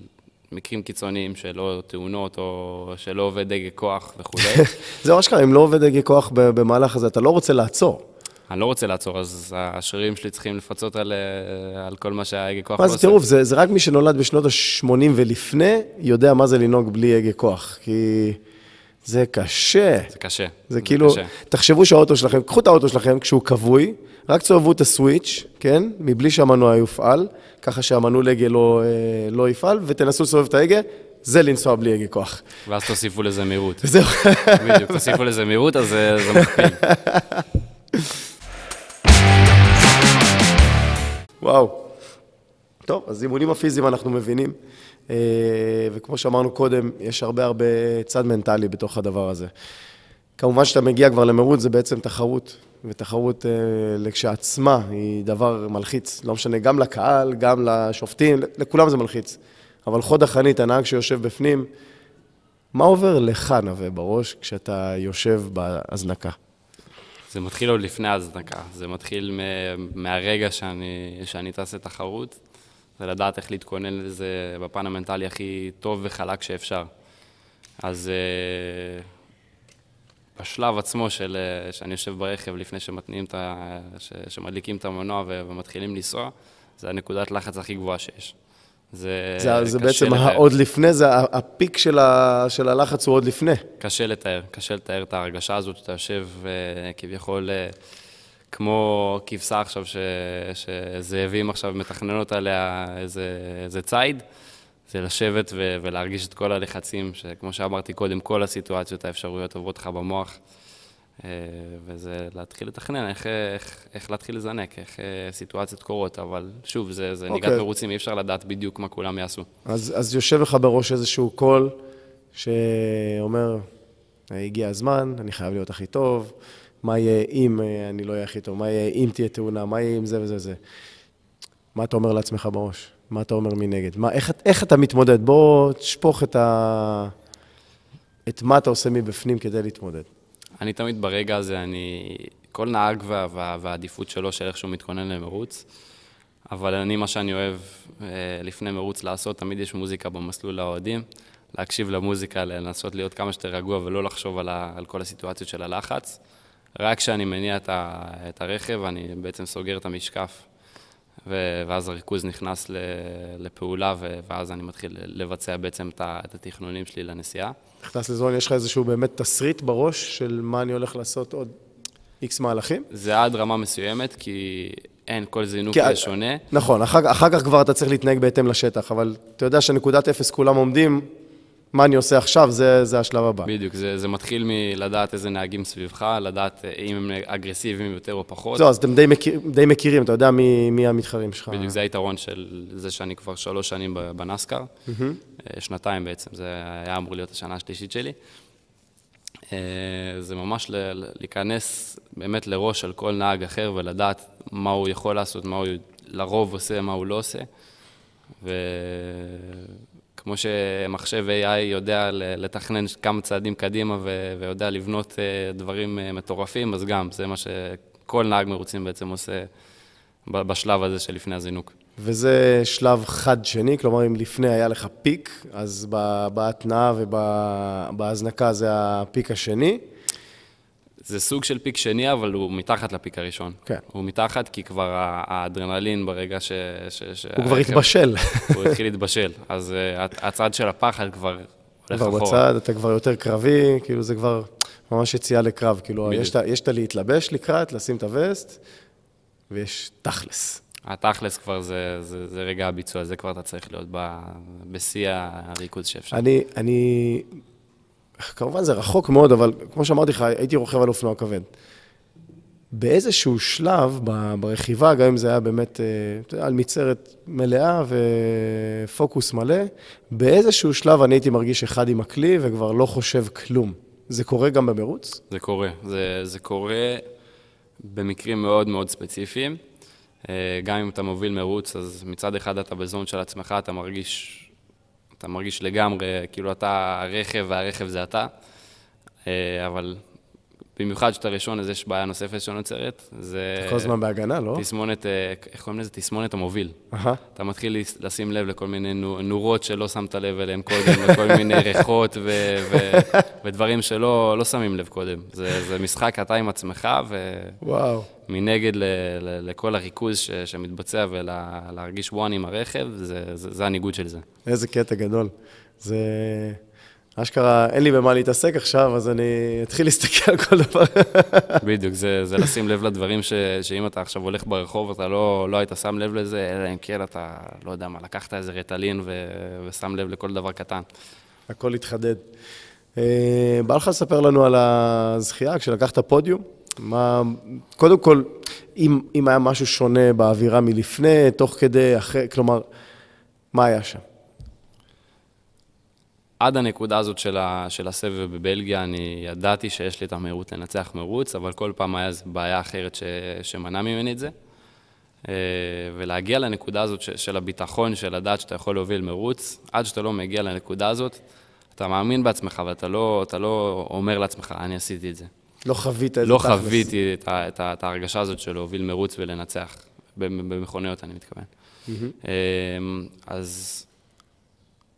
מקרים קיצוניים שלא תאונות או שלא עובד דגל כוח וכולי. זהו אשכרה, אם לא עובד הגה כוח במהלך הזה, אתה לא רוצה לעצור. אני לא רוצה לעצור, אז השרירים שלי צריכים לפצות על, אה, על כל מה שההגה כוח מה לא זה עושה. טירוף, זה, זה רק מי שנולד בשנות ה-80 ולפני, יודע מה זה לנהוג בלי הגה כוח. כי זה קשה. זה קשה. זה כאילו, קשה. תחשבו שהאוטו שלכם, קחו את האוטו שלכם כשהוא כבוי, רק תסובבו את הסוויץ', כן? מבלי שהמנוע יופעל, ככה שהמנעול הגה לא, אה, לא יפעל, ותנסו לסובב את ההגה, זה לנסוע בלי הגה כוח. ואז תוסיפו לזה מהירות. זהו. בדיוק, תוסיפו לזה מהירות, אז זה זה מכפיל. וואו. טוב, אז אימונים הפיזיים אנחנו מבינים, אה, וכמו שאמרנו קודם, יש הרבה הרבה צד מנטלי בתוך הדבר הזה. כמובן שאתה מגיע כבר למרוץ, זה בעצם תחרות, ותחרות אה, לכשעצמה היא דבר מלחיץ, לא משנה, גם לקהל, גם לשופטים, לכולם זה מלחיץ. אבל חוד החנית, הנהג שיושב בפנים, מה עובר לך, נווה, בראש, כשאתה יושב בהזנקה? זה מתחיל עוד לפני ההזנקה, זה מתחיל מ- מהרגע שאני, שאני טס לתחרות, זה לדעת איך להתכונן לזה בפן המנטלי הכי טוב וחלק שאפשר. אז אה, בשלב עצמו של אה, שאני יושב ברכב לפני שמתניעים את ה... ש- שמדליקים את המנוע ו- ומתחילים לנסוע, זה הנקודת לחץ הכי גבוהה שיש. זה, זה, זה בעצם. עוד לפני, זה הפיק של, ה, של הלחץ הוא עוד לפני. קשה לתאר, קשה לתאר את ההרגשה הזאת שאתה יושב אה, כביכול אה, כמו כבשה עכשיו, ש, שזאבים עכשיו מתכננות עליה איזה, איזה ציד. זה לשבת ו- ולהרגיש את כל הלחצים, שכמו שאמרתי קודם, כל הסיטואציות האפשרויות עוברות לך במוח. אה, וזה להתחיל לתכנן, איך, איך, איך להתחיל לזנק, איך אה, סיטואציות קורות, אבל שוב, זה, זה okay. נהיגת אוקיי. מרוצים, אי אפשר לדעת בדיוק מה כולם יעשו. אז, אז יושב לך בראש איזשהו קול שאומר, הגיע הזמן, אני חייב להיות הכי טוב, מה יהיה אם אה, אני לא אהיה הכי טוב, מה יהיה אם תהיה תאונה, מה יהיה אם זה וזה וזה. מה אתה אומר לעצמך בראש? מה אתה אומר מנגד? מה, איך, איך אתה מתמודד? בוא תשפוך את, ה... את מה אתה עושה מבפנים כדי להתמודד. אני תמיד ברגע הזה, אני... כל נהג וה, וה, והעדיפות שלו של איך שהוא מתכונן למרוץ, אבל אני, מה שאני אוהב אה, לפני מרוץ לעשות, תמיד יש מוזיקה במסלול לאוהדים, להקשיב למוזיקה, לנסות להיות כמה שיותר רגוע ולא לחשוב על, ה, על כל הסיטואציות של הלחץ. רק כשאני מניע את, ה, את הרכב, אני בעצם סוגר את המשקף, ואז הריכוז נכנס לפעולה, ואז אני מתחיל לבצע בעצם את, התכנונים שלי לנסיעה. נכנס לזון, יש לך איזשהו באמת תסריט בראש של מה אני הולך לעשות עוד איקס מהלכים? זה עד רמה מסוימת, כי אין, כל זינוק כי- יהיה שונה. נכון, אחר, אחר כך כבר אתה צריך להתנהג בהתאם לשטח, אבל אתה יודע שנקודת אפס כולם עומדים, מה אני עושה עכשיו, זה, זה השלב הבא. בדיוק, זה, זה מתחיל מלדעת איזה נהגים סביבך, לדעת אה, אם הם אגרסיביים יותר או פחות. זהו, אז אתם די, מכיר, די מכירים, אתה יודע מי, מי המתחרים שלך. בדיוק, זה היתרון של זה שאני כבר שלוש שנים בנסקר, אה, שנתיים בעצם, זה היה אמור להיות השנה השלישית שלי. אה, זה ממש ל- להיכנס באמת לראש של כל נהג אחר ולדעת מה הוא יכול לעשות, מה הוא לרוב עושה, מה הוא לא עושה. וכמו שמחשב AI יודע לתכנן כמה צעדים קדימה ו- ויודע לבנות אה, דברים אה, מטורפים, אז גם, זה מה שכל נהג מרוצים בעצם עושה בשלב הזה שלפני הזינוק. וזה שלב חד-שני, כלומר, אם לפני היה לך פיק, אז בהתנעה ובהזנקה זה הפיק השני. זה סוג של פיק שני, אבל הוא מתחת לפיק הראשון. כן. הוא מתחת כי כבר האדרנלין ברגע ש... ש, ש הוא כבר התבשל. הוא התחיל להתבשל. אז uh, הצד של הפחד כבר הולך כבר אחורה. בצד, אתה כבר יותר קרבי, כאילו זה כבר ממש יציאה לקרב. כאילו, יש את הלהתלבש לקראת, לשים את הווסט, ויש תכלס. התכלס כבר זה, זה, זה רגע הביצוע, זה כבר אתה צריך להיות ב, בשיא הריכוז שאפשר. אני, אני, כמובן זה רחוק מאוד, אבל כמו שאמרתי לך, הייתי רוכב על אופנוע כבד. באיזשהו שלב ברכיבה, גם אם זה היה באמת, אה, על מצרת מלאה ופוקוס מלא, באיזשהו שלב אני הייתי מרגיש אחד עם הכלי וכבר לא חושב כלום. זה קורה גם במרוץ? זה קורה. זה, זה קורה במקרים מאוד מאוד ספציפיים. אה, גם אם אתה מוביל מרוץ, אז מצד אחד אתה בזון של עצמך, אתה מרגיש, אתה מרגיש לגמרי, כאילו אתה הרכב והרכב זה אתה. אה, אבל במיוחד שאתה ראשון, אז יש בעיה נוספת שנוצרת. זה כל הזמן בהגנה, לא? תסמונת, אה, איך קוראים לזה? תסמונת המוביל. אהה. אתה מתחיל לשים לב לכל מיני נו- נורות שלא שמת לב אליהן קודם, לכל מיני ריחות ו- ו- ודברים שלא לא שמים לב קודם. זה, זה משחק אתה עם עצמך. ומנגד ל- ל- לכל הריכוז ש- שמתבצע ולהרגיש וואן עם הרכב, זה, זה, זה הניגוד של זה. איזה קטע גדול. זה... אשכרה, אין לי במה להתעסק עכשיו, אז אני אתחיל להסתכל על כל דבר. בדיוק, זה, זה לשים לב לדברים ש, שאם אתה עכשיו הולך ברחוב, אתה לא, לא היית שם לב לזה, אלא אם כן אתה, לא יודע מה, לקחת איזה רטלין ו, ושם לב לכל דבר קטן. הכל התחדד. אה, בא לך לספר לנו על הזכייה כשלקחת פודיום? מה, קודם כל, אם, אם היה משהו שונה באווירה מלפני, תוך כדי, אחרי, כלומר, מה היה שם? עד הנקודה הזאת של, ה, של הסבב בבלגיה, אני ידעתי שיש לי את המהירות לנצח מרוץ, אבל כל פעם היה איזו בעיה אחרת ש, שמנעה ממני את זה. אה, ולהגיע לנקודה הזאת ש, של הביטחון, של לדעת שאתה יכול להוביל מרוץ, עד שאתה לא מגיע לנקודה הזאת, אתה מאמין בעצמך, ואתה לא, אתה לא אומר לעצמך, אני עשיתי את זה. לא חווית את זה לא. חוויתי את, את, ה, את ההרגשה הזאת של להוביל מרוץ ולנצח, במ- במכוניות אני מתכוון. אמ, אז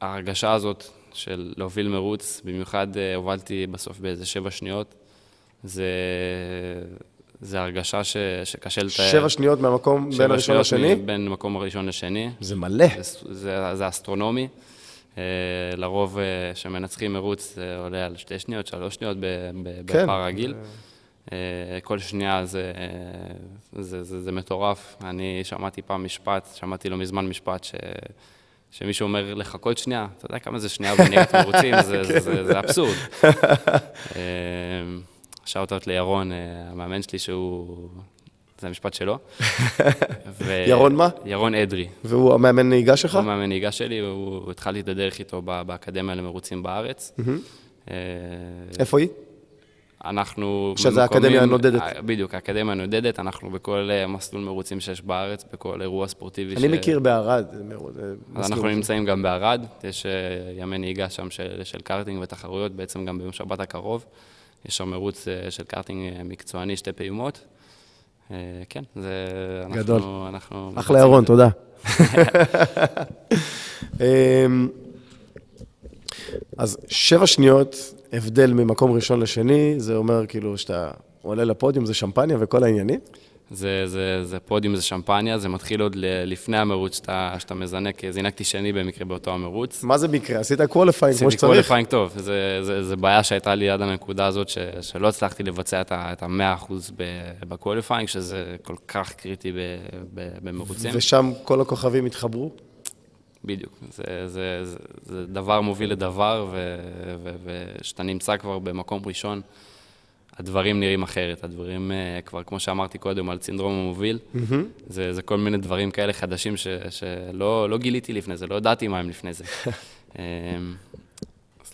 ההרגשה הזאת של להוביל מרוץ, במיוחד אה, הובלתי בסוף באיזה שבע שניות, זה, זה הרגשה ש, שקשה לתאר. שבע שניות מהמקום שבע בין הראשון שניות לשני? מ- בין מקום הראשון לשני. זה מלא. זה, זה, זה אסטרונומי. אה, לרוב אה, שמנצחים מרוץ זה עולה על שתי שניות, שלוש שניות כן. בפער רגיל. אה, כל שנייה זה, זה, זה, זה מטורף. אני שמעתי פעם משפט, שמעתי לא מזמן משפט ש, שמישהו אומר לחכות שנייה, אתה יודע כמה זה שנייה בנהיגת מרוצים, זה, זה, אבסורד. שאוט-אוט לירון, המאמן שלי, שהוא... זה המשפט שלו. ו... ירון מה? ירון אדרי. והוא המאמן נהיגה שלך? הוא המאמן נהיגה שלי, והוא התחלתי את הדרך איתו באקדמיה למרוצים בארץ. איפה היא? אנחנו... שזה האקדמיה הנודדת. בדיוק, האקדמיה הנודדת, אנחנו בכל מסלול מרוצים שיש בארץ, בכל אירוע ספורטיבי. אני ש... מכיר בערד. אז אנחנו נמצאים גם בערד, יש ימי נהיגה שם של, של קארטינג ותחרויות, בעצם גם ביום שבת הקרוב. יש שם מרוץ של קארטינג מקצועני, שתי פעימות. כן, זה... גדול. אנחנו, אנחנו אחלה ירון, תודה. אז שבע שניות הבדל ממקום ראשון לשני, זה אומר כאילו שאתה עולה לפודיום, זה שמפניה וכל העניינים? זה, זה, זה פודיום, זה שמפניה, זה מתחיל עוד לפני המרוץ שאתה, שאתה מזנק, זינקתי שני במקרה באותו המרוץ. מה זה מקרה? עשית qualifying כמו שצריך? עשיתי qualifying טוב, זה, זה, זה בעיה שהייתה לי עד הנקודה הזאת, ש, שלא הצלחתי לבצע את ה-100% ב qualifying, שזה כל כך קריטי במרוצים. ושם כל הכוכבים התחברו? בדיוק, זה, זה, זה, זה דבר מוביל לדבר, וכשאתה נמצא כבר במקום ראשון, הדברים נראים אחרת, הדברים uh, כבר, כמו שאמרתי קודם, על סינדרום המוביל, mm-hmm. זה, זה כל מיני דברים כאלה חדשים ש, שלא לא גיליתי לפני זה, לא ידעתי מה הם לפני זה.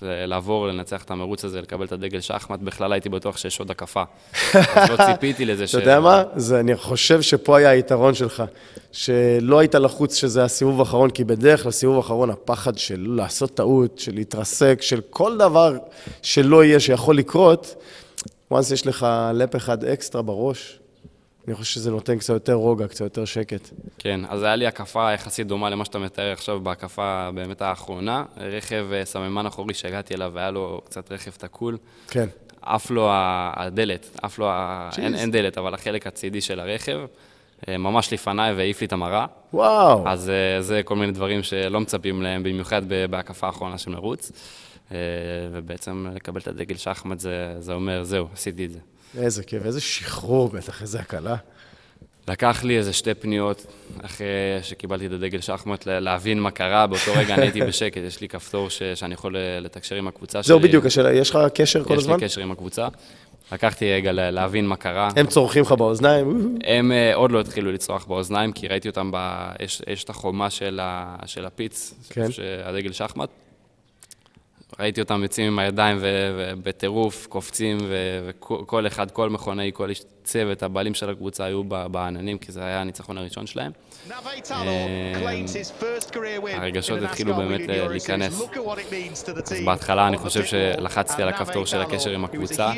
לעבור, לנצח את המרוץ הזה, לקבל את הדגל שחמט, בכלל הייתי בטוח שיש עוד הקפה. אז לא ציפיתי לזה ש... אתה יודע מה? זה, אני חושב שפה היה היתרון שלך, שלא היית לחוץ שזה הסיבוב האחרון, כי בדרך כלל סיבוב האחרון, הפחד של לעשות טעות, של להתרסק, של כל דבר שלא יהיה, שיכול לקרות, once יש לך לפ אחד אקסטרה בראש, אני חושב שזה נותן קצת יותר רוגע, קצת יותר שקט. כן, אז היה לי הקפה יחסית דומה למה שאתה מתאר עכשיו בהקפה באמת האחרונה. רכב אה, סממן אחורי שהגעתי אליו, היה לו קצת רכב תקול. כן. עף לו הדלת, עף לו, ה... אין, אין דלת, אבל החלק הצידי של הרכב, אה, ממש לפניי והעיף לי את המראה. וואו. אז אה, זה כל מיני דברים שלא מצפים להם, במיוחד בהקפה האחרונה של מרוץ. ובעצם לקבל את הדגל שחמט זה, זה אומר, זהו, עשיתי את זה. איזה כיף, איזה שחרור בטח, איזה הקלה. לקח לי איזה שתי פניות אחרי שקיבלתי את הדגל שחמט, להבין מה קרה, באותו רגע אני הייתי בשקט, יש לי כפתור ש, שאני יכול לתקשר עם הקבוצה שלי. זהו בדיוק, השאלה, יש לך קשר כל הזמן? יש לי קשר עם הקבוצה. לקחתי רגע להבין מה קרה. הם צורכים לך באוזניים? הם uh, עוד לא התחילו לצרוח באוזניים, כי ראיתי אותם, ב... יש, יש את החומה של, ה... של הפיץ, כן. הדגל שחמט. ראיתי אותם יוצאים עם הידיים ובטירוף, קופצים, וכל אחד, כל מכונאי, כל איש צוות, הבעלים של הקבוצה היו בעננים, כי זה היה הניצחון הראשון שלהם. הרגשות התחילו באמת להיכנס. אז בהתחלה אני חושב שלחצתי על הכפתור של הקשר עם הקבוצה,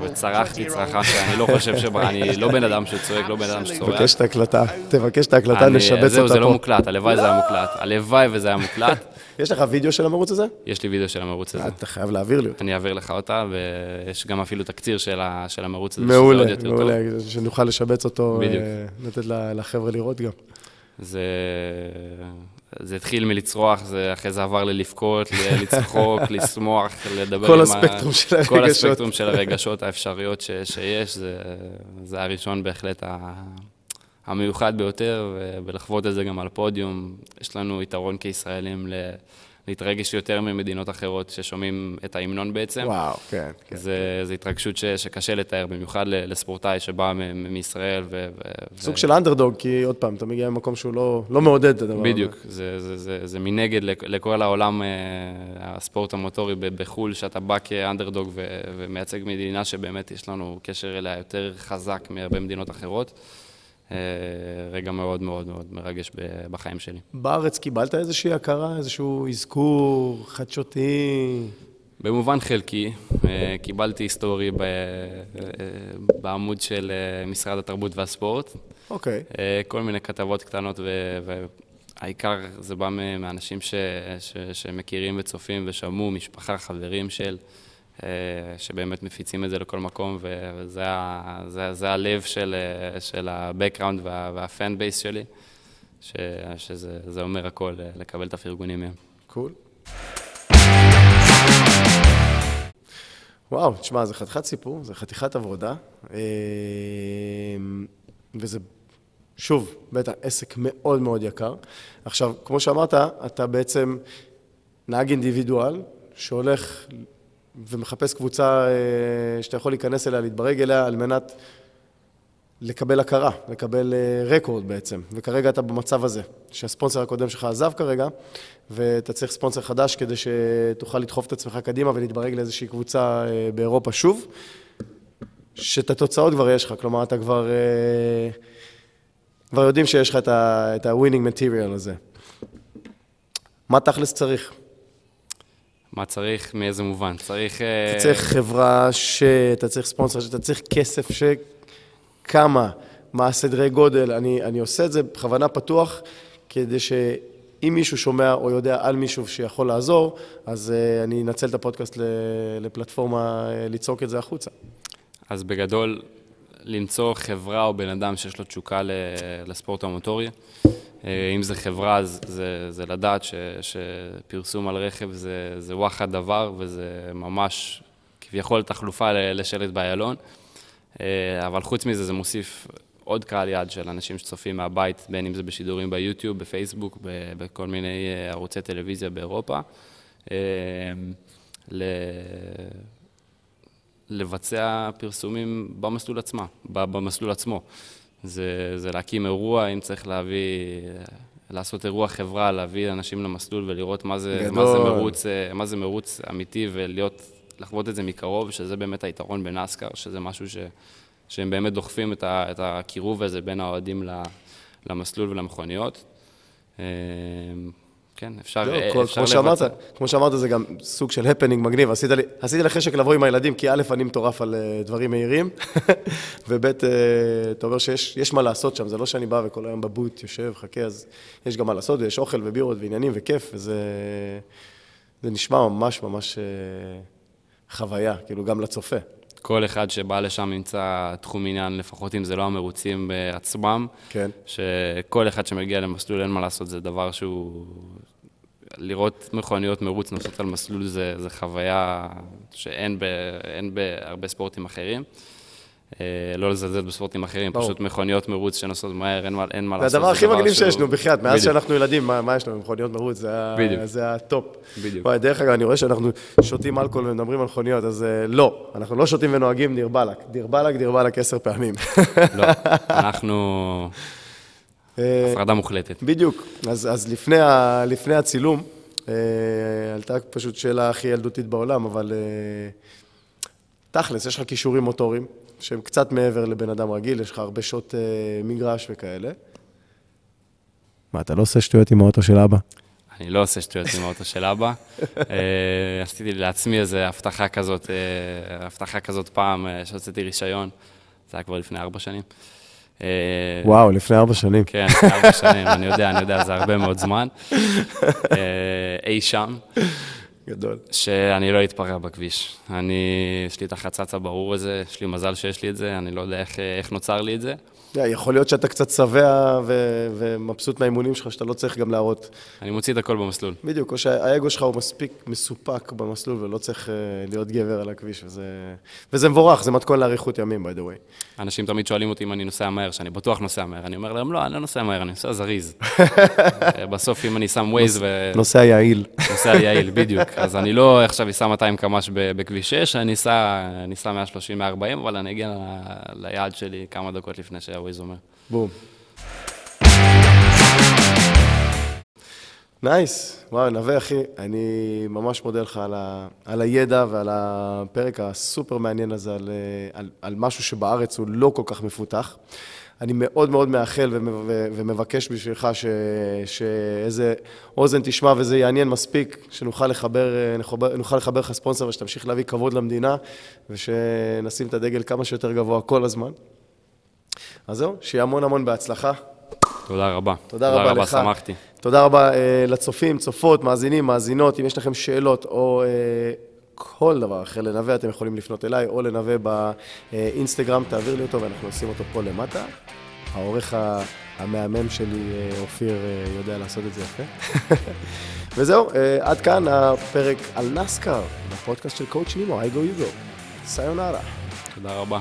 וצרחתי צרחה שאני לא חושב ש... אני לא בן אדם שצועק, לא בן אדם שצורח. תבקש את ההקלטה, תבקש את ההקלטה, נשבץ אותה פה. זהו, זה לא מוקלט, הלוואי זה היה מוקלט. הלוואי וזה היה מוקלט. יש לך וידאו של המרוץ הזה? יש לי וידאו של המרוץ הזה. אתה חייב להעביר לי אותה. אני אעביר לך אותה, ויש גם אפילו תקציר של, של המרוץ הזה, מעולה, מעולה, שנוכל לשבץ אותו, בדיוק. לתת לחבר'ה לראות גם. זה, זה התחיל מלצרוח, זה אחרי זה עבר ללבכות, לצחוק, לשמוח, לדבר כל עם הספקטרום ה... של הרגשות. כל הספקטרום של הרגשות האפשריות ש, שיש, זה, זה הראשון בהחלט ה... המיוחד ביותר, ולחוות את זה גם על הפודיום. יש לנו יתרון כישראלים ל... להתרגש יותר ממדינות אחרות ששומעים את ההמנון בעצם. וואו, כן. כן. זה, זה התרגשות ש, שקשה לתאר, במיוחד לספורטאי שבא מ, מישראל. ו, סוג ו... של אנדרדוג, כי עוד פעם, אתה מגיע ממקום שהוא לא, לא מעודד את הדבר הזה. בדיוק, זה, זה, זה, זה מנגד לכל העולם, אה, הספורט המוטורי בחו"ל, שאתה בא כאנדרדוג ו, ומייצג מדינה שבאמת יש לנו קשר אליה יותר חזק מהרבה מדינות אחרות. אה, רגע מאוד מאוד מאוד מרגש בחיים שלי. בארץ קיבלת איזושהי הכרה, איזשהו אזכור חדשותי? במובן חלקי, אה, קיבלתי היסטורי אה, בעמוד של משרד התרבות והספורט. אוקיי. Okay. כל מיני כתבות קטנות, והעיקר זה בא מאנשים ש, ש, שמכירים וצופים ושמעו, משפחה, חברים של... אה, שבאמת מפיצים את זה לכל מקום, וזה זה, זה הלב של, אה, של ה-background וה, וה-fan base שלי, ש, שזה אומר הכל, אה, לקבל את הפרגונים מהם. קול. וואו, תשמע, זה חתיכת סיפור, זה חתיכת עבודה, וזה שוב, בטח, עסק מאוד מאוד יקר. עכשיו, כמו שאמרת, אתה בעצם נהג אינדיבידואל שהולך ומחפש קבוצה אה, שאתה יכול להיכנס אליה, להתברג אליה, על מנת לקבל הכרה, לקבל אה, רקורד בעצם. וכרגע אתה במצב הזה, שהספונסר הקודם שלך עזב כרגע, ואתה צריך ספונסר חדש כדי שתוכל לדחוף את עצמך קדימה ולהתברג לאיזושהי קבוצה אה, באירופה שוב, שאת התוצאות כבר יש לך, כלומר, אתה כבר... כבר יודעים שיש לך את ה-winning material הזה. מה תכלס צריך? מה צריך, מאיזה מובן? צריך... אתה uh... צריך חברה שאתה צריך ספונסר, שאתה צריך כסף שכמה, מה הסדרי גודל. אני, אני עושה את זה בכוונה פתוח, כדי שאם מישהו שומע או יודע על מישהו שיכול לעזור, אז uh, אני אנצל את הפודקאסט לפלטפורמה uh, לצעוק את זה החוצה. אז בגדול, למצוא חברה או בן אדם שיש לו תשוקה לספורט המוטורי. אה, אם זה חברה, אז זה, זה לדעת ש, שפרסום על רכב זה, זה וואחד דבר, וזה ממש כביכול תחלופה לשלט באיילון. אה, אבל חוץ מזה, זה מוסיף עוד קהל יעד של אנשים שצופים מהבית, בין אם זה בשידורים ביוטיוב, בפייסבוק, בכל מיני אה, ערוצי טלוויזיה באירופה. לבצע פרסומים במסלול עצמה, במסלול עצמו. זה, זה להקים אירוע, אם צריך להביא, לעשות אירוע חברה, להביא אנשים למסלול ולראות מה זה, מה זה, מרוץ, מה זה מרוץ אמיתי ולהיות, לחוות את זה מקרוב, שזה באמת היתרון בנאסקר, שזה משהו ש, שהם באמת דוחפים את, ה, את הקירוב הזה בין האוהדים למסלול ולמכוניות. כן, אפשר, לא, כל, אפשר כמו שאמרת, כמו שאמרת, זה גם סוג של הפנינג מגניב. עשית לי, עשיתי לי חשק לבוא עם הילדים, כי א', אני מטורף על uh, דברים מהירים, וב', uh, אתה אומר שיש מה לעשות שם, זה לא שאני בא וכל היום בבוט יושב, חכה, אז יש גם מה לעשות, ויש אוכל ובירות ועניינים וכיף, וזה זה נשמע ממש ממש חוויה, כאילו גם לצופה. כל אחד שבא לשם ימצא תחום עניין, לפחות אם זה לא המרוצים בעצמם. כן. שכל אחד שמגיע למסלול, אין מה לעשות, זה דבר שהוא... לראות מכוניות מרוץ נוסעות על מסלול זה, זה חוויה שאין ב, בהרבה ספורטים אחרים. אה, לא לזלזל בספורטים אחרים, ברור. פשוט מכוניות מרוץ שנוסעות מהר, אין מה, אין מה לעשות. זה הדבר הכי מגניב שיש לנו, בחייאת, מאז שאנחנו ילדים, מה, מה יש לנו, מכוניות מרוץ, זה, זה ה top. בדיוק. וואי, דרך אגב, אני רואה שאנחנו שותים אלכוהול ומדברים על מכוניות, אז uh, לא, אנחנו לא שותים ונוהגים דיר באלק. דיר באלק, דיר באלק עשר פעמים. לא, אנחנו... אה, הפרדה מוחלטת. בדיוק. אז, אז לפני, ה, לפני הצילום, אה, עלתה פשוט שאלה הכי ילדותית בעולם, אבל אה, תכלס, יש לך כישורים מוטוריים, שהם קצת מעבר לבן אדם רגיל, יש לך הרבה שעות אה, מגרש וכאלה. מה, אתה לא עושה שטויות עם האוטו של אבא? אני לא עושה שטויות עם האוטו של אבא. אה, עשיתי לעצמי איזו הבטחה כזאת, אה, הבטחה כזאת פעם, אה, שהוצאתי רישיון, זה היה כבר לפני ארבע שנים. וואו, לפני ארבע שנים. כן, ארבע שנים, אני יודע, אני יודע, זה הרבה מאוד זמן. אי שם. גדול. שאני לא אתפרע בכביש. אני, יש לי את החצץ הברור הזה, יש לי מזל שיש לי את זה, אני לא יודע איך, איך נוצר לי את זה. יכול להיות שאתה קצת שבע ו- ומבסוט מהאימונים שלך, שאתה לא צריך גם להראות. אני מוציא את הכל במסלול. בדיוק, או שהאגו שלך הוא מספיק מסופק במסלול ולא צריך uh, להיות גבר על הכביש, וזה, וזה מבורך, זה מתכון לאריכות ימים, by the way. אנשים תמיד שואלים אותי אם אני נוסע מהר, שאני בטוח נוסע מהר. אני אומר להם, לא, אני לא נוסע מהר, אני נוסע זריז. בסוף, אם אני שם ווייז ו... נוסע יעיל. נוסע יעיל, בדיוק. אז אני לא עכשיו אסע 200 קמ"ש בכביש 6, אני אסע 130-140, אבל אני אגיע ליעד שלי כמה דקות לפני ש... שהווייז אומר. בום. nice, וואו, נווה אחי, אני ממש מודה לך על, ה, על הידע ועל הפרק הסופר מעניין הזה, על, על, על משהו שבארץ הוא לא כל כך מפותח. אני מאוד מאוד מאחל ומבקש בשבילך ש, שאיזה אוזן תשמע וזה יעניין מספיק, שנוכל לחבר, נוכל לחבר לך ספונסר ושתמשיך להביא כבוד למדינה ושנשים את הדגל כמה שיותר גבוה כל הזמן. אז זהו, שיהיה המון המון בהצלחה. תודה רבה. תודה, רבה, רבה לך. שמחתי. תודה רבה uh, לצופים, צופות, מאזינים, מאזינות. אם יש לכם שאלות או uh, כל דבר אחר לנווה, אתם יכולים לפנות אליי או לנווה באינסטגרם, תעביר לי אותו ואנחנו נשים אותו פה למטה. העורך המהמם שלי, אה, אופיר, יודע לעשות את זה יפה. וזהו, עד כאן הפרק על נסקר, בפודקאסט של קואוצ' נימו, I go you go. סיונרה. תודה רבה.